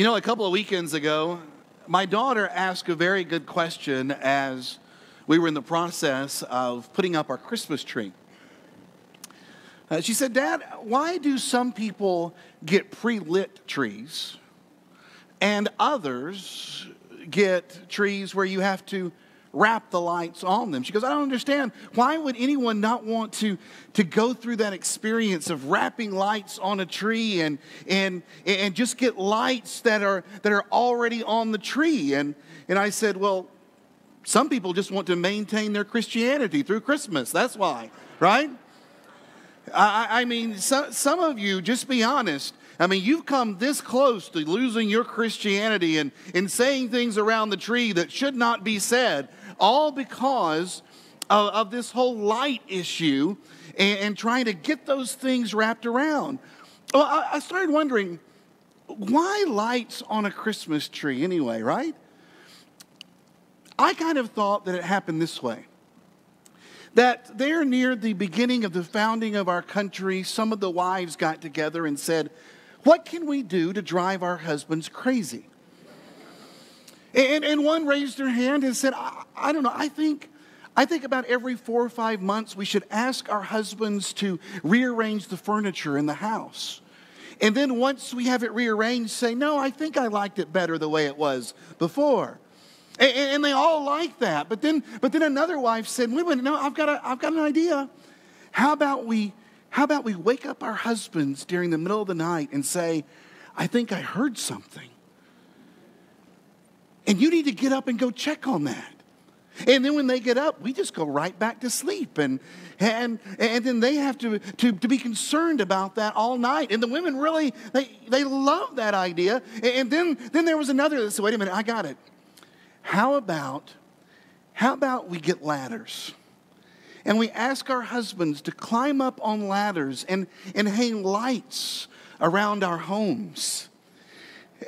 You know, a couple of weekends ago, my daughter asked a very good question as we were in the process of putting up our Christmas tree. Uh, she said, Dad, why do some people get pre lit trees and others get trees where you have to wrap the lights on them. She goes, I don't understand. Why would anyone not want to, to go through that experience of wrapping lights on a tree and, and, and just get lights that are, that are already on the tree? And, and I said, Well, some people just want to maintain their Christianity through Christmas. That's why, right? I, I mean, some, some of you, just be honest, I mean, you've come this close to losing your Christianity and, and saying things around the tree that should not be said, all because of, of this whole light issue and, and, trying to get those things wrapped around. Well, I, I started wondering why lights on a Christmas tree anyway, right? I kind of thought that it happened this way that there near the beginning of the founding of our country, some of the wives got together and said, what can we do to drive our husbands crazy? And, and one raised their hand and said, I, I don't know, I think, I think about every four or five months we should ask our husbands to rearrange the furniture in the house. And then once we have it rearranged, say, No, I think I liked it better the way it was before. And, and they all like that. But then, but then another wife said, Wait a minute, no, I've got, a, I've got an idea. How about we how about we wake up our husbands during the middle of the night and say, I think I heard something. And you need to get up and go check on that. And then when they get up, we just go right back to sleep. And, and, and then they have to, to, to be concerned about that all night. And the women really, they, they love that idea. And then, then there was another that said, wait a minute, I got it. How about, how about we get ladders? and we ask our husbands to climb up on ladders and, and hang lights around our homes.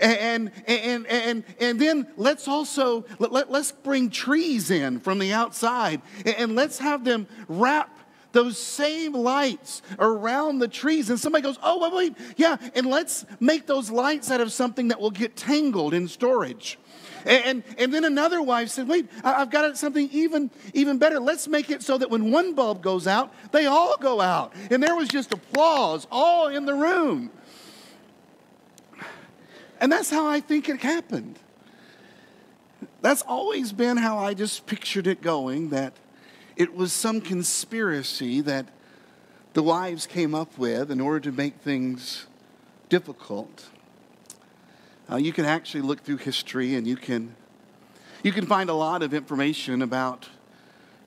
And, and, and, and then let's also, let, let, us bring trees in from the outside and let's have them wrap those same lights around the trees. And somebody goes, oh, wait, wait, yeah, and let's make those lights out of something that will get tangled in storage. And, and then another wife said, Wait, I've got something even, even better. Let's make it so that when one bulb goes out, they all go out. And there was just applause all in the room. And that's how I think it happened. That's always been how I just pictured it going that it was some conspiracy that the wives came up with in order to make things difficult. Uh, you can actually look through history and you can, you can find a lot of information about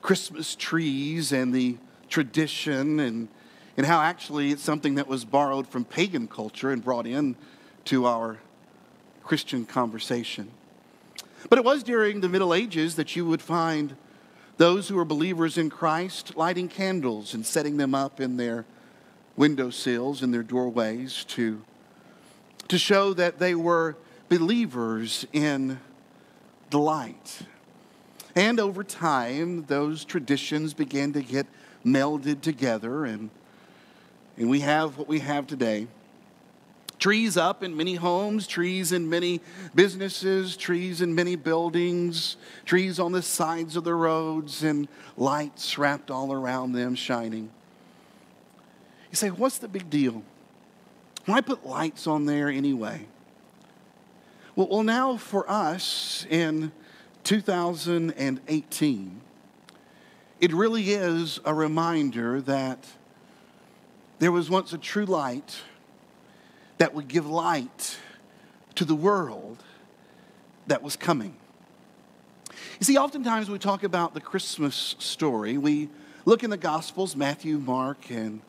Christmas trees and the tradition and, and how actually it's something that was borrowed from pagan culture and brought in to our Christian conversation. But it was during the Middle Ages that you would find those who were believers in Christ lighting candles and setting them up in their windowsills in their doorways to to show that they were believers in the light. And over time, those traditions began to get melded together, and, and we have what we have today. Trees up in many homes, trees in many businesses, trees in many buildings, trees on the sides of the roads, and lights wrapped all around them shining. You say, what's the big deal? Why put lights on there anyway? Well, well, now for us in 2018, it really is a reminder that there was once a true light that would give light to the world that was coming. You see, oftentimes we talk about the Christmas story. We look in the Gospels, Matthew, Mark, and,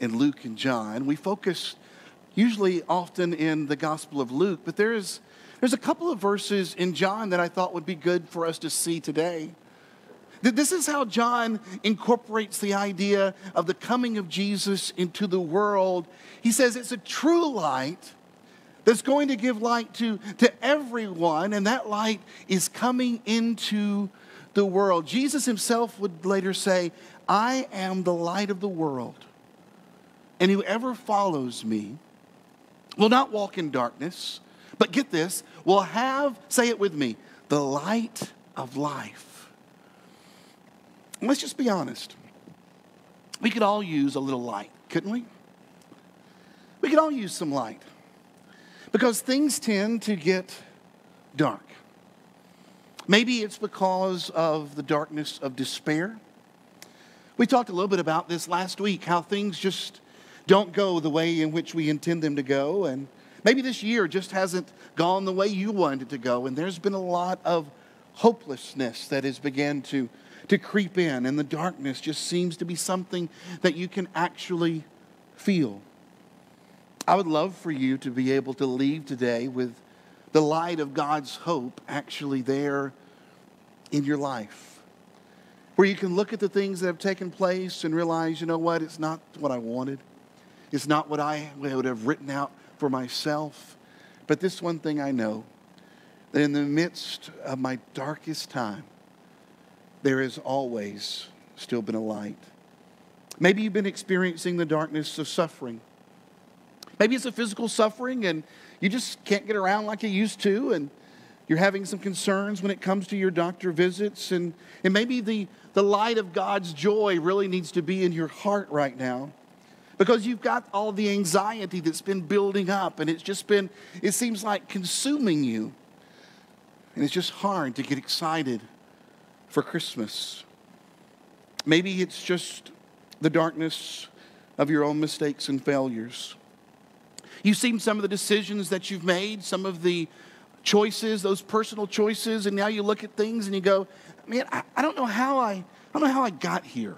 and Luke and John. We focus usually often in the Gospel of Luke, but there's, there's a couple of verses in John that I thought would be good for us to see today. This is how John incorporates the idea of the coming of Jesus into the world. He says it's a true light that's going to give light to, to everyone, and that light is coming into the world. Jesus himself would later say, I am the light of the world, and whoever follows me will not walk in darkness, But get this, will have, say it with me, the light of life. Let's just be honest. We could all use a little light, couldn't we? We could all use some light because things tend to get dark. Maybe it's because of the darkness of despair. We talked a little bit about this last week how things just don't go the way in which we intend them to go. And maybe this year just hasn't gone the way you wanted it to go. And there's been a lot of hopelessness that has begun to, to creep in. And the darkness just seems to be something that you can actually feel. I would love for you to be able to leave today with the light of God's hope actually there in your life. Where you can look at the things that have taken place and realize, you know what, it's not what I wanted. It's not what I would have written out for myself. But this one thing I know that in the midst of my darkest time, there has always still been a light. Maybe you've been experiencing the darkness of suffering. Maybe it's a physical suffering and you just can't get around like you used to, and you're having some concerns when it comes to your doctor visits. And, and maybe the, the light of God's joy really needs to be in your heart right now because you've got all the anxiety that's been building up, and it's just been, it seems like consuming you. And it's just hard to get excited for Christmas. Maybe it's just the darkness of your own mistakes and failures. You've seen some of the decisions that you've made, some of the choices, those personal choices, and now you look at things and you go, man, I, I don't know how I, I don't know how I got here.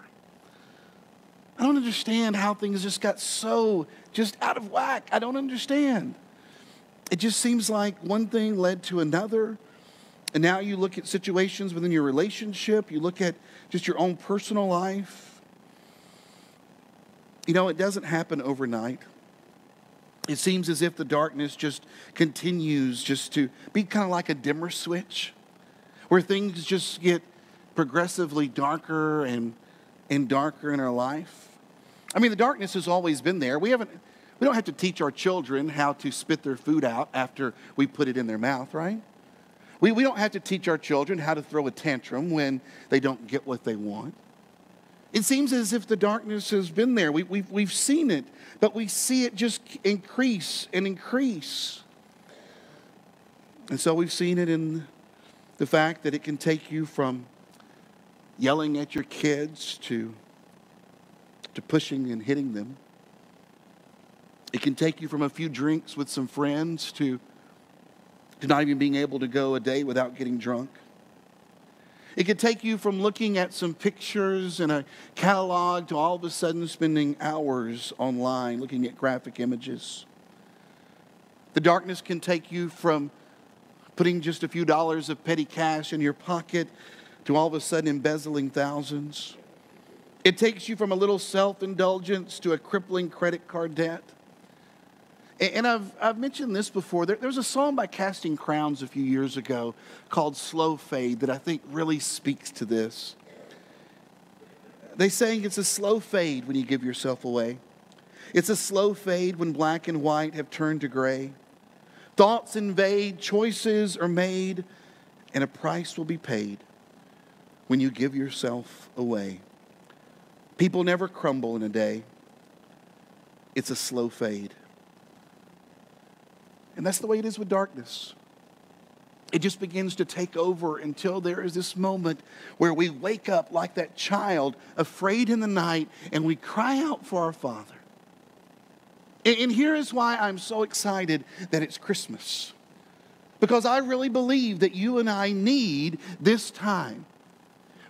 I don't understand how things just got so just out of whack. I don't understand. It just seems like one thing led to another. And now you look at situations within your relationship, you look at just your own personal life. You know, it doesn't happen overnight it seems as if the darkness just continues just to be kind of like a dimmer switch where things just get progressively darker and, and darker in our life. I mean, the darkness has always been there. We haven't we don't have to teach our children how to spit their food out after we put it in their mouth, right? We, we don't have to teach our children how to throw a tantrum when they don't get what they want. It seems as if the darkness has been there. We, we've, we've seen it, but we see it just increase and increase. And so we've seen it in the fact that it can take you from yelling at your kids to, to pushing and hitting them. It can take you from a few drinks with some friends to, to not even being able to go a day without getting drunk. It could take you from looking at some pictures in a catalog to all of a sudden spending hours online looking at graphic images. The darkness can take you from putting just a few dollars of petty cash in your pocket to all of a sudden embezzling thousands. It takes you from a little self indulgence to a crippling credit card debt. And I've, I've mentioned this before. There, there, was a song by Casting Crowns a few years ago called Slow Fade that I think really speaks to this. They saying it's a slow fade when you give yourself away. It's a slow fade when black and white have turned to gray. Thoughts invade, choices are made, and a price will be paid when you give yourself away. People never crumble in a day. It's a slow fade. And that's the way it is with darkness. It just begins to take over until there is this moment where we wake up like that child, afraid in the night, and we cry out for our Father. And here is why I'm so excited that it's Christmas. Because I really believe that you and I need this time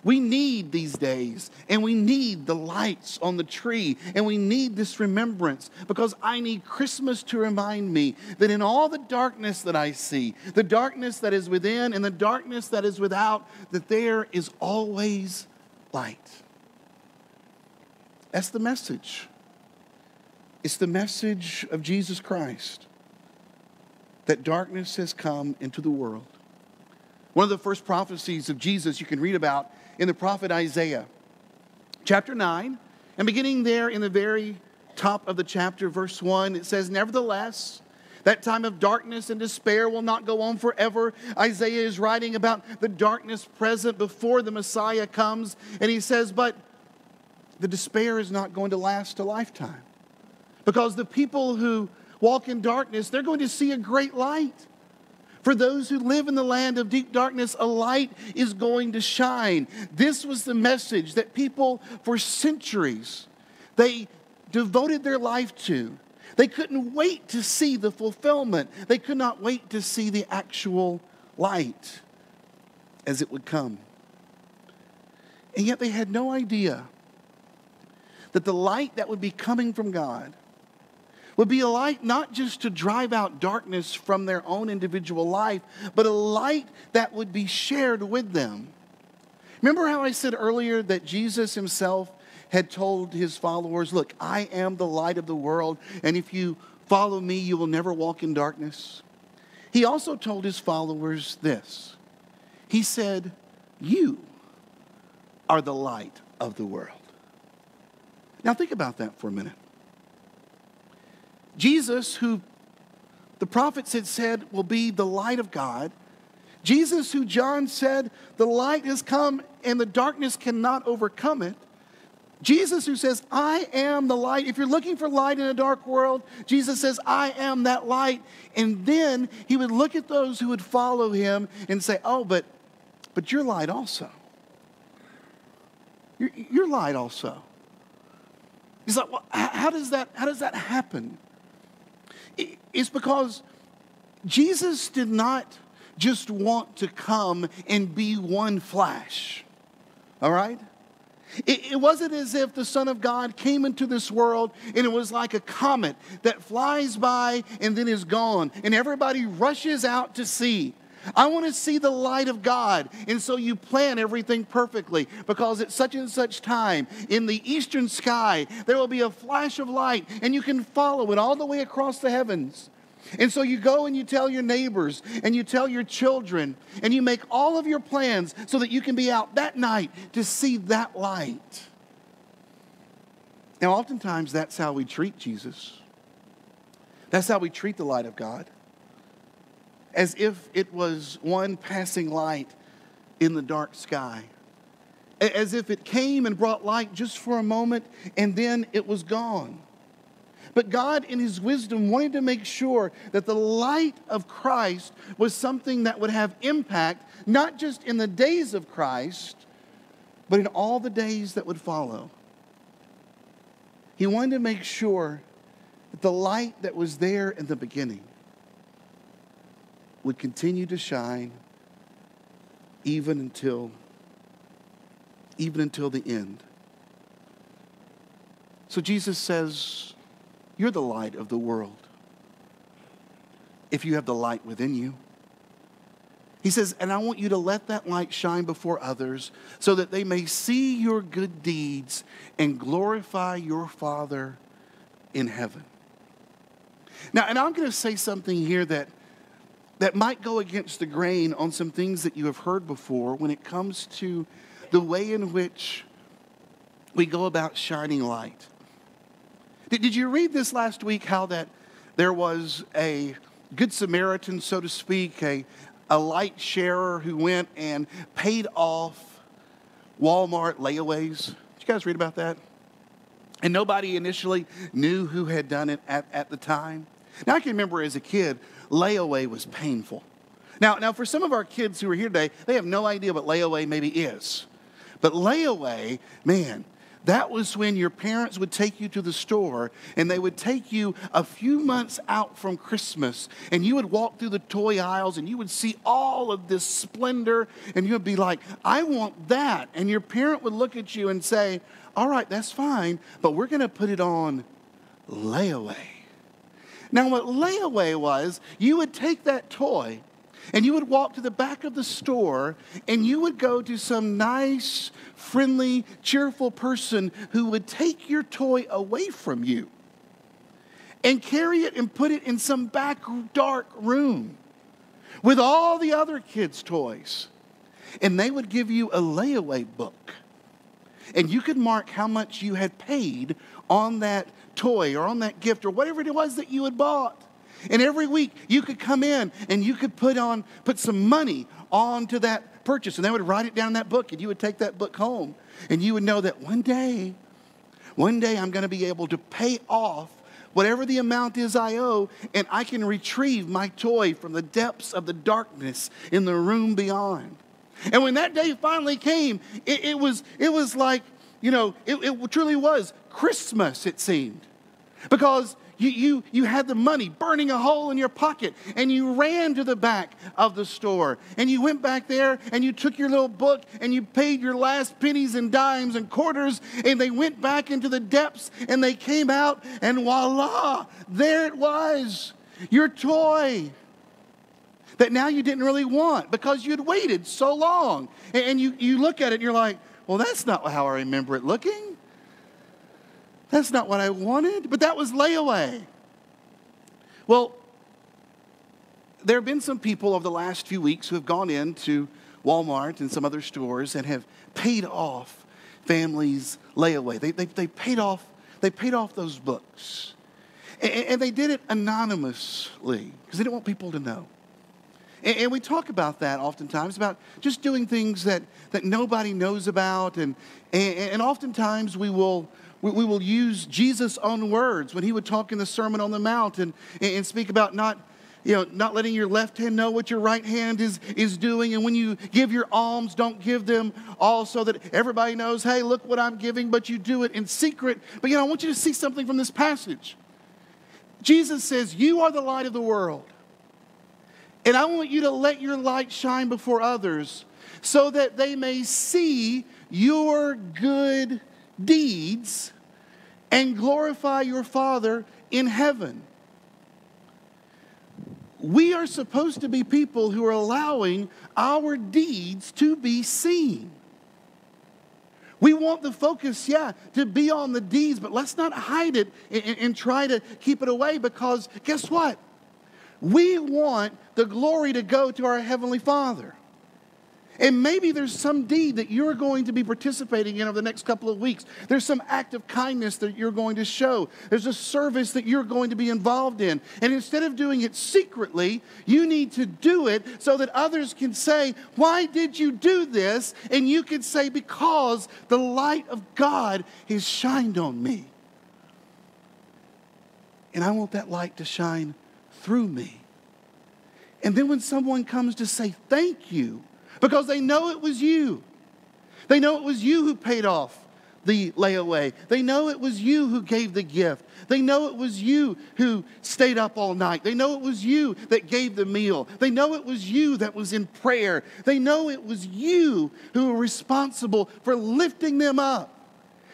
we need these days, and we need the lights on the tree, and we need this remembrance because I need Christmas to remind me that in all the darkness that I see, the darkness that is within and the darkness that is without, that there is always light. That's the message. It's the message of Jesus Christ that darkness has come into the world. One of the first prophecies of Jesus you can read about in the prophet Isaiah, chapter 9, and beginning there in the very top of the chapter, verse 1, it says, Nevertheless, That time of darkness and despair will not go on forever. Isaiah is writing about the darkness present before the Messiah comes, and he says, But the despair is not going to last a lifetime. Because the people who walk in darkness, they're going to see a great light. For those who live in the land of deep darkness, a light is going to shine. This was the message that people for centuries they devoted their life to. They couldn't wait to see the fulfillment. They could not wait to see the actual light as it would come. And yet they had no idea that the light that would be coming from God would be a light not just to drive out darkness from their own individual life, but a light that would be shared with them. Remember how I said earlier that Jesus himself had told his followers, Look, I am the light of the world, and if you follow me, you will never walk in darkness. He also told his followers this He said, You are the light of the world. Now, think about that for a minute. Jesus, who the prophets had said will be the light of God, Jesus, who John said, the light has come and the darkness cannot overcome it. Jesus, who says, I am the light. If you're looking for light in a dark world, Jesus says, I am that light. And then he would look at those who would follow him and say, Oh, but, but you're light also. You're, you're light also. He's like, well, how does that, how does that happen? It's because Jesus did not just want to come and be one flash. All right? It, it, wasn't as if the Son of God came into this world and it was like a comet that flies by and then is gone, and everybody rushes out to see. I want to see the light of God. And so you plan everything perfectly because at such and such time in the eastern sky, there will be a flash of light and you can follow it all the way across the heavens. And so you go and you tell your neighbors and you tell your children and you make all of your plans so that you can be out that night to see that light. Now, oftentimes that's how we treat Jesus. That's how we treat the light of God as if it was one passing light in the dark sky, as if it came and brought light just for a moment and then it was gone. But God, in His wisdom, wanted to make sure that the light of Christ was something that would have impact, not just in the days of Christ, but in all the days that would follow. He wanted to make sure that the light that was there in the beginning would continue to shine even until even until the end. So Jesus says, you're the light of the world. If you have the light within you. He says, and I want you to let that light shine before others so that they may see your good deeds and glorify your Father in heaven. Now, and I'm going to say something here that that might go against the grain on some things that you have heard before when it comes to the way in which we go about shining light. Did, did you read this last week how that there was a good Samaritan, so to speak, a, a light sharer who went and paid off Walmart layaways? Did you guys read about that? And nobody initially knew who had done it at, at the time. Now, I can remember as a kid, layaway was painful. Now, now, for some of our kids who are here today, they have no idea what layaway maybe is. But layaway, man, that was when your parents would take you to the store and they would take you a few months out from Christmas and you would walk through the toy aisles and you would see all of this splendor and you would be like, I want that. And your parent would look at you and say, All right, that's fine, but we're going to put it on layaway. Now, what layaway was, you would take that toy and you would walk to the back of the store and you would go to some nice, friendly, cheerful person who would take your toy away from you and carry it and put it in some back dark room with all the other kids' toys. And they would give you a layaway book. And you could mark how much you had paid on that toy or on that gift or whatever it was that you had bought. And every week you could come in and you could put on put some money onto that purchase and they would write it down in that book and you would take that book home and you would know that one day one day I'm going to be able to pay off whatever the amount is I owe, and I can retrieve my toy from the depths of the darkness in the room beyond. And when that day finally came, it, it was, it was like, you know, it, it truly was Christmas, it seemed. Because you, you, you had the money burning a hole in your pocket, and you ran to the back of the store, and you went back there, and you took your little book, and you paid your last pennies and dimes and quarters, and they went back into the depths, and they came out, and voila, there it was, your toy that now you didn't really want because you'd waited so long. And you, you look at it and you're like, well, that's not how I remember it looking. That's not what I wanted, but that was layaway. Well, there have been some people over the last few weeks who have gone into Walmart and some other stores and have paid off families' layaway. They, they, they, paid, off, they paid off those books. And, and they did it anonymously because they didn't want people to know. And, and, we talk about that oftentimes, about just doing things that, that nobody knows about. And, and, and oftentimes we will we, we will use Jesus' own words when he would talk in the Sermon on the Mount and, and speak about not you know, not letting your left hand know what your right hand is, is doing. And when you give your alms, don't give them all so that everybody knows, hey, look what I'm giving, but you do it in secret. But, you know, I want you to see something from this passage. Jesus says, You are the light of the world. And I want you to let your light shine before others so that they may see your good deeds and glorify your Father in heaven. We are supposed to be people who are allowing our deeds to be seen. We want the focus, yeah, to be on the deeds, but let's not hide it and, and, try to keep it away because guess what? We want the glory to go to our Heavenly Father. And maybe there's some deed that you're going to be participating in over the next couple of weeks. There's some act of kindness that you're going to show. There's a service that you're going to be involved in. And instead of doing it secretly, you need to do it so that others can say, Why did you do this? And you can say, Because the light of God has shined on me. And I want that light to shine through me. And then when someone comes to say thank you, because they know it was you. They know it was you who paid off the layaway. They know it was you who gave the gift. They know it was you who stayed up all night. They know it was you that gave the meal. They know it was you that was in prayer. They know it was you who were responsible for lifting them up.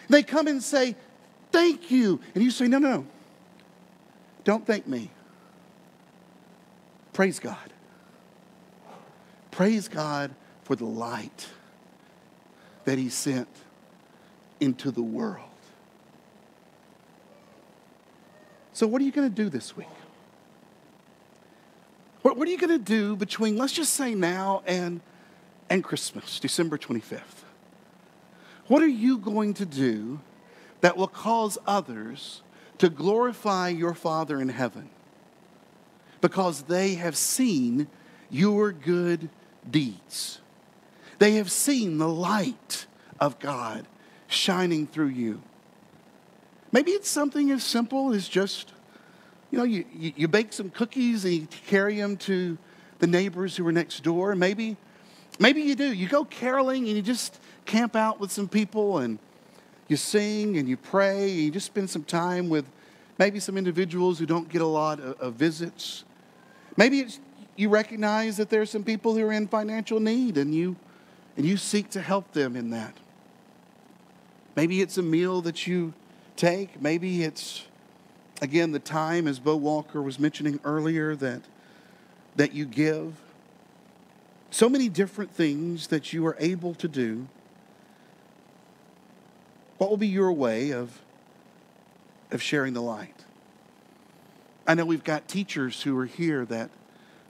They come and say, Thank you. And you say, No, no, no. Don't thank me. Praise God. Praise God for the light that He sent into the world. So, what are you going to do this week? What, what are you going to do between, let's just say now and, and Christmas, December 25th? What are you going to do that will cause others to glorify your Father in heaven? Because they have seen your good deeds. They have seen the light of God shining through you. Maybe it's something as simple as just, you know, you, you, bake some cookies and you carry them to the neighbors who are next door. Maybe, maybe you do. You go caroling and you just camp out with some people and you sing and you pray and you just spend some time with maybe some individuals who don't get a lot of, of visits. Maybe you recognize that there are some people who are in financial need and you and you seek to help them in that. Maybe it's a meal that you take, maybe it's again the time as Bo Walker was mentioning earlier that that you give. So many different things that you are able to do. What will be your way of of sharing the light? I know we've got teachers who are here that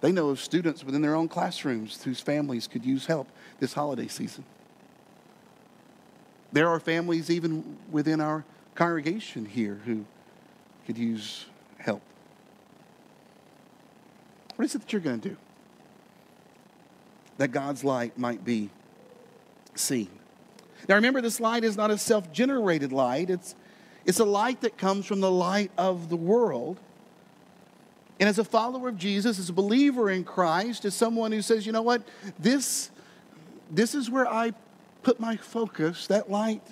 they know of students within their own classrooms whose families could use help this holiday season. There are families even within our congregation here who could use help. What is it that you're going to do? That God's light might be seen. Now remember, this light is not a self generated light, it's, it's a light that comes from the light of the world. And as a follower of Jesus, as a believer in Christ, as someone who says, you know what, this, this is where I put my focus, that light,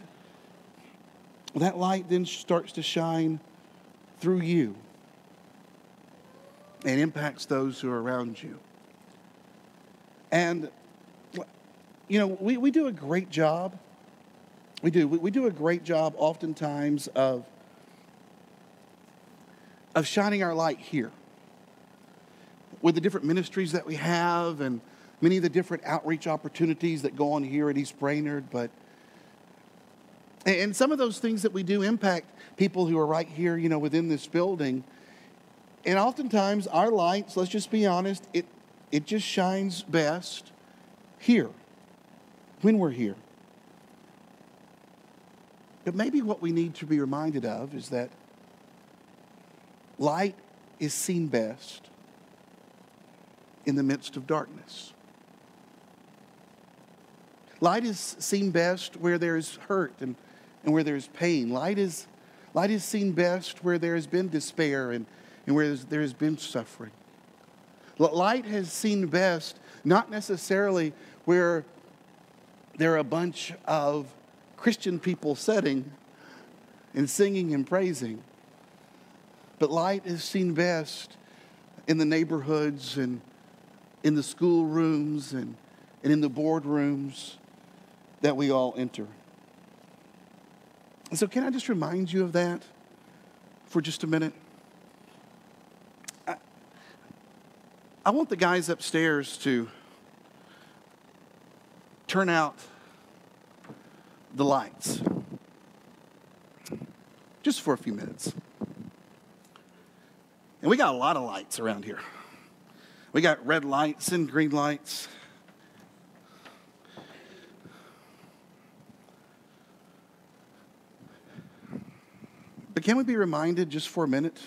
that light then starts to shine through you and impacts those who are around you. And, you know, we, we do a great job. We do. We, we do a great job oftentimes of, of shining our light here with the different ministries that we have and many of the different outreach opportunities that go on here at East Brainerd. But and some of those things that we do impact people who are right here, you know, within this building. And oftentimes our lights, let's just be honest, it, it just shines best here, when we're here. But maybe what we need to be reminded of is that light is seen best in the midst of darkness. Light is seen best where there is hurt and, and where there is pain. Light is, light is seen best where there has been despair and and where there has been suffering. Light has seen best, not necessarily where there are a bunch of Christian people sitting and singing and praising, but light is seen best in the neighborhoods and in the schoolrooms and, and in the boardrooms that we all enter. And so, can I just remind you of that for just a minute? I want the guys upstairs to turn out the lights just for a few minutes. And we got a lot of lights around here. We got red lights and green lights. But can we be reminded just for a minute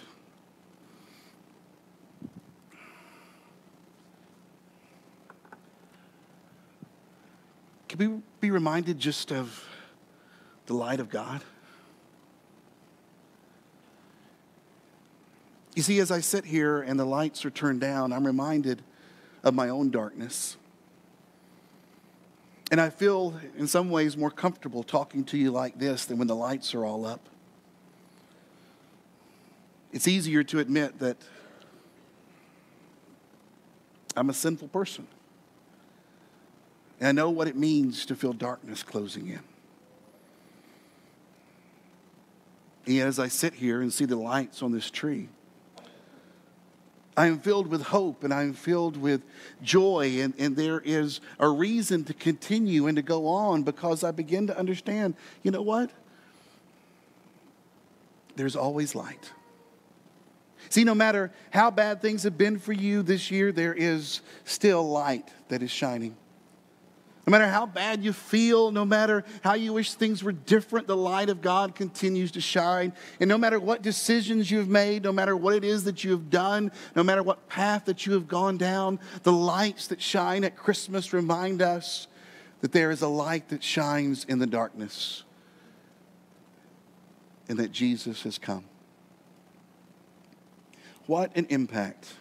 Can we be reminded just of the light of God? You see, as I sit here and the lights are turned down, I'm reminded of my own darkness. And I feel, in some ways, more comfortable talking to you like this than when the lights are all up. It's easier to admit that I'm a sinful person. And I know what it means to feel darkness closing in. And as I sit here and see the lights on this tree, I am filled with hope and I am filled with joy, and, and there is a reason to continue and to go on because I begin to understand you know what? There's always light. See, no matter how bad things have been for you this year, there is still light that is shining. No matter how bad you feel, no matter how you wish things were different, the light of God continues to shine. And no matter what decisions you've made, no matter what it is that you have done, no matter what path that you have gone down, the lights that shine at Christmas remind us that there is a light that shines in the darkness and that Jesus has come. What an impact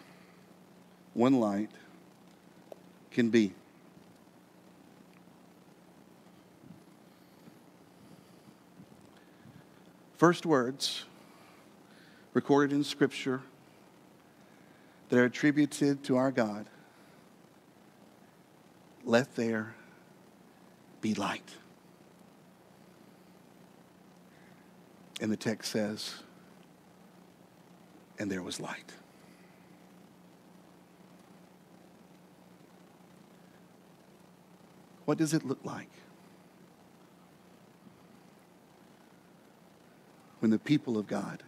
one light can be. First words recorded in Scripture that are attributed to our God let there be light. And the text says, and there was light. What does it look like? When the people of God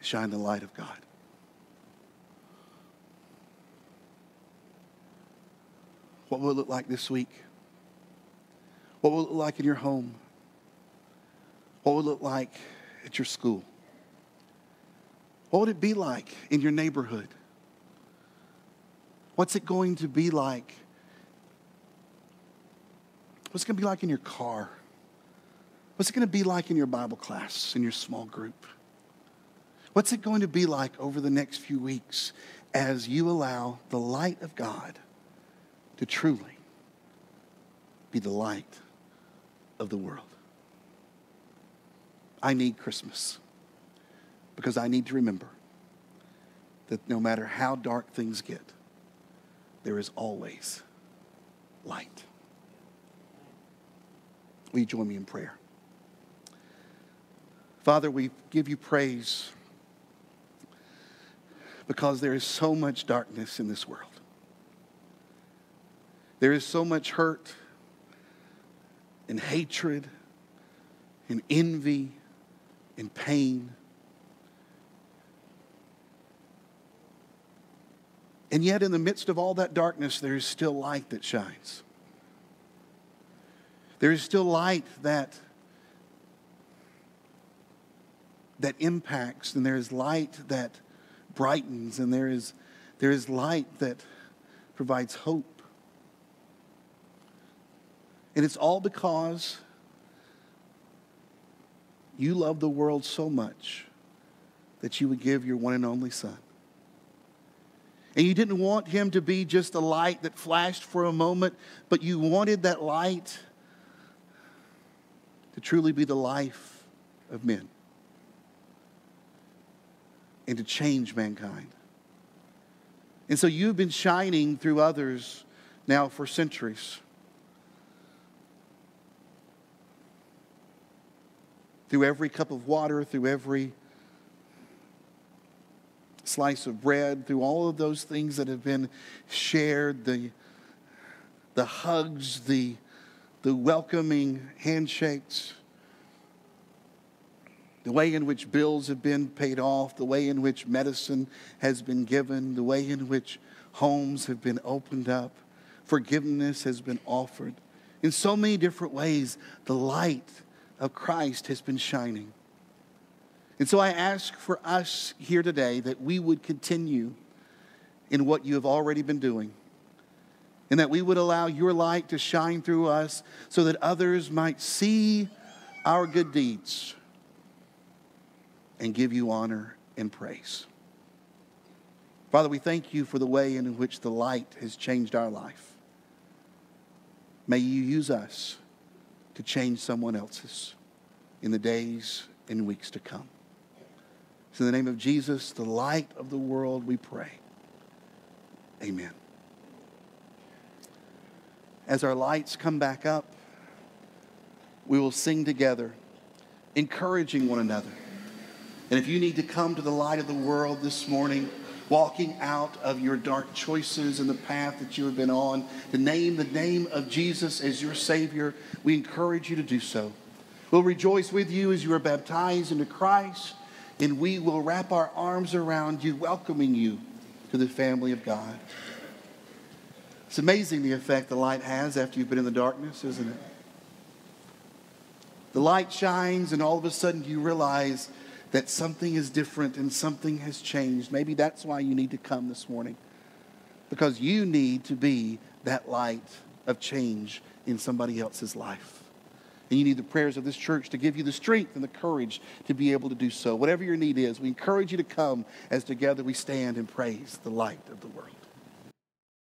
shine the light of God. What will it look like this week? What will it look like in your home? What will it look like at your school? What would it be like in your neighborhood? What's it going to be like? What's it going to be like in your car? What's it going to be like in your Bible class, in your small group? What's it going to be like over the next few weeks as you allow the light of God to truly be the light of the world? I need Christmas because I need to remember that no matter how dark things get, there is always light. Will you join me in prayer? Father, we give you praise because there is so much darkness in this world. There is so much hurt and hatred and envy and pain. And yet, in the midst of all that darkness, there is still light that shines. There is still light that that impacts, and there is light that brightens, and there is, there is light that provides hope. And it's all because you love the world so much that you would give your one and only Son. And you didn't want him to be just a light that flashed for a moment, but you wanted that light to truly be the life of men and to change mankind. And so you've been shining through others now for centuries. Through every cup of water, through every slice of bread, through all of those things that have been shared, the, the hugs, the, the welcoming handshakes the way in which bills have been paid off, the way in which medicine has been given, the way in which homes have been opened up, forgiveness has been offered. In so many different ways, the light of Christ has been shining. And so I ask for us here today that we would continue in what you have already been doing. And that we would allow your light to shine through us so that others might see our good deeds and give you honor and praise. Father, we thank you for the way in which the light has changed our life. May you use us to change someone else's in the days and weeks to come. So, in the name of Jesus, the light of the world, we pray. Amen. As our lights come back up, we will sing together, encouraging one another. And if you need to come to the light of the world this morning, walking out of your dark choices and the path that you have been on, to name the name of Jesus as your Savior, we encourage you to do so. We'll rejoice with you as you are baptized into Christ, and we will wrap our arms around you, welcoming you to the family of God. It's amazing the effect the light has after you've been in the darkness, isn't it? The light shines, and all of a sudden you realize that something is different and something has changed. Maybe that's why you need to come this morning. Because you need to be that light of change in somebody else's life. And you need the prayers of this church to give you the strength and the courage to be able to do so. Whatever your need is, we encourage you to come as together we stand and praise the light of the world.